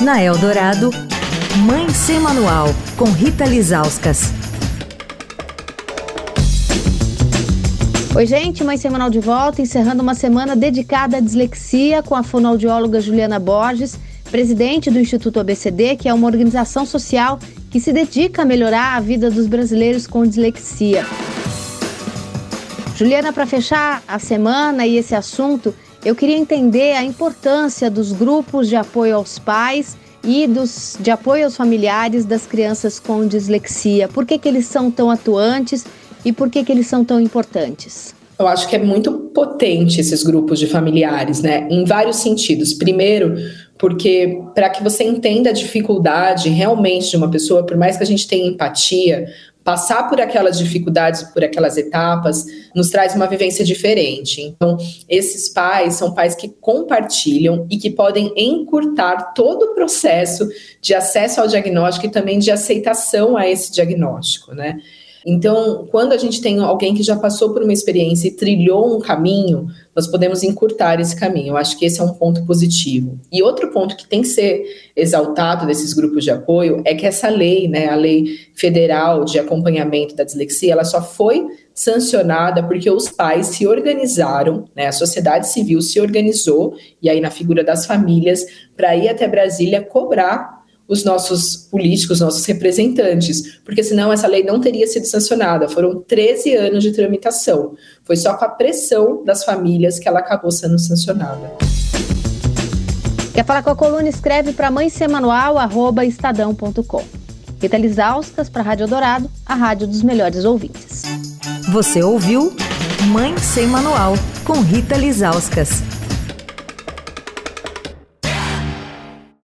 Na Eldorado, Mãe Sem Manual, com Rita Lizauskas. Oi, gente, Mãe Semanal de volta, encerrando uma semana dedicada à dislexia com a fonoaudióloga Juliana Borges, presidente do Instituto ABCD, que é uma organização social que se dedica a melhorar a vida dos brasileiros com dislexia. Juliana, para fechar a semana e esse assunto, eu queria entender a importância dos grupos de apoio aos pais e dos, de apoio aos familiares das crianças com dislexia. Por que, que eles são tão atuantes e por que, que eles são tão importantes? Eu acho que é muito potente esses grupos de familiares, né? Em vários sentidos. Primeiro, porque para que você entenda a dificuldade realmente de uma pessoa, por mais que a gente tenha empatia, passar por aquelas dificuldades, por aquelas etapas, nos traz uma vivência diferente. Então, esses pais são pais que compartilham e que podem encurtar todo o processo de acesso ao diagnóstico e também de aceitação a esse diagnóstico, né? Então, quando a gente tem alguém que já passou por uma experiência e trilhou um caminho, nós podemos encurtar esse caminho. Eu acho que esse é um ponto positivo. E outro ponto que tem que ser exaltado desses grupos de apoio é que essa lei, né, a lei federal de acompanhamento da dislexia, ela só foi sancionada porque os pais se organizaram, né, a sociedade civil se organizou, e aí na figura das famílias, para ir até Brasília cobrar os nossos políticos, nossos representantes, porque senão essa lei não teria sido sancionada. Foram 13 anos de tramitação. Foi só com a pressão das famílias que ela acabou sendo sancionada. Quer falar com a coluna? Escreve para mãe estadão.com. Rita Lisauskas para a Rádio Dourado, a rádio dos melhores ouvintes. Você ouviu Mãe Sem Manual, com Rita Lisauskas.